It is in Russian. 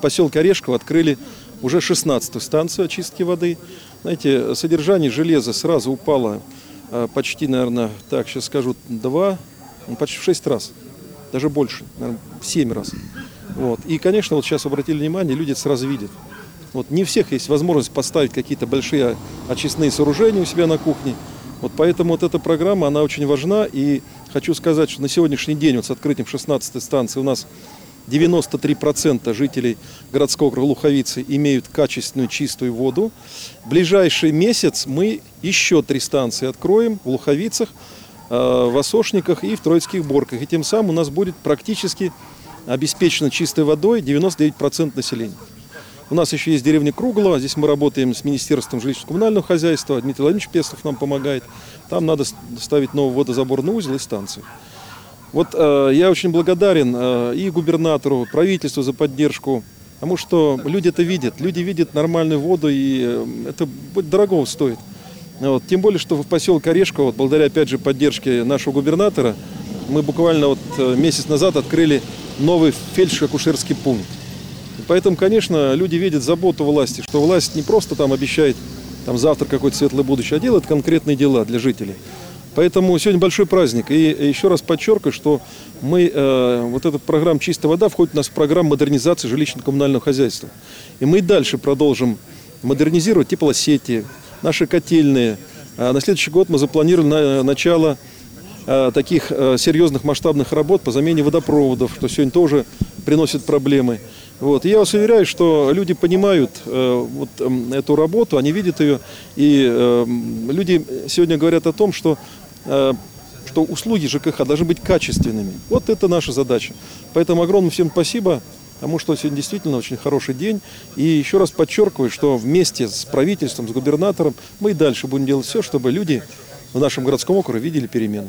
поселке Орешково открыли уже 16-ю станцию очистки воды. Знаете, содержание железа сразу упало э, почти, наверное, так, сейчас скажу, два, ну, почти в 6 раз. Даже больше, наверное, в 7 раз. Вот. И, конечно, вот сейчас обратили внимание, люди это сразу видят. Вот не всех есть возможность поставить какие-то большие очистные сооружения у себя на кухне. Вот поэтому вот эта программа, она очень важна. И хочу сказать, что на сегодняшний день вот с открытием 16-й станции у нас 93% жителей городского Луховицы имеют качественную чистую воду. В ближайший месяц мы еще три станции откроем в Луховицах, э, в Осошниках и в Троицких Борках. И тем самым у нас будет практически обеспечено чистой водой 99% населения. У нас еще есть деревня Круглова. Здесь мы работаем с Министерством жилищно-коммунального хозяйства. Дмитрий Владимирович Пестов нам помогает. Там надо ставить новый водозаборный узел и станцию. Вот э, я очень благодарен э, и губернатору, правительству за поддержку, потому что люди это видят. Люди видят нормальную воду, и э, это дорого стоит. Вот. Тем более, что в поселке Орешково, вот, благодаря опять же поддержке нашего губернатора, мы буквально вот э, месяц назад открыли новый фельдшер-акушерский пункт. Поэтому, конечно, люди видят заботу власти, что власть не просто там обещает там, завтра какое-то светлое будущее, а делает конкретные дела для жителей. Поэтому сегодня большой праздник. И еще раз подчеркиваю, что мы, э, вот эта программа «Чистая вода» входит у нас в программу модернизации жилищно-коммунального хозяйства. И мы дальше продолжим модернизировать теплосети, наши котельные. А на следующий год мы запланировали на начало э, таких э, серьезных масштабных работ по замене водопроводов, что сегодня тоже приносит проблемы. Вот. И я вас уверяю, что люди понимают э, вот, э, эту работу, они видят ее, и э, люди сегодня говорят о том, что, что услуги ЖКХ должны быть качественными. Вот это наша задача. Поэтому огромное всем спасибо, потому что сегодня действительно очень хороший день. И еще раз подчеркиваю, что вместе с правительством, с губернатором мы и дальше будем делать все, чтобы люди в нашем городском округе видели перемены.